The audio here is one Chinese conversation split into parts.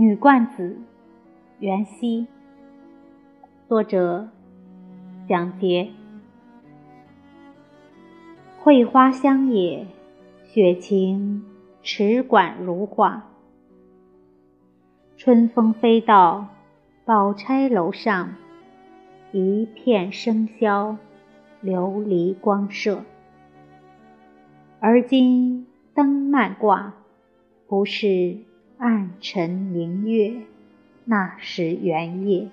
女冠子，元夕。作者：蒋捷。桂花香也，雪晴池馆如画。春风飞到宝钗楼上，一片笙箫，琉璃光射。而今灯漫挂，不是。暗沉明月，那时圆夜。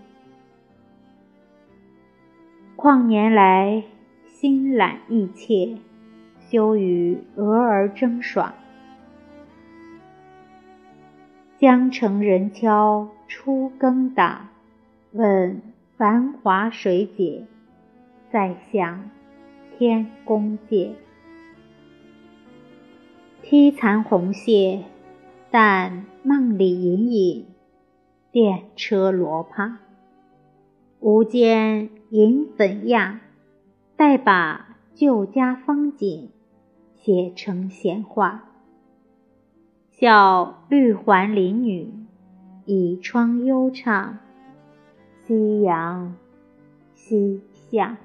况年来心懒意切，休与蛾儿争爽。江城人敲初更打，问繁华水解，再向天宫借。披残红屑。但梦里隐隐，电车罗帕，无间银粉亚，待把旧家风景写成闲话。笑绿环林女，倚窗幽唱，夕阳西下。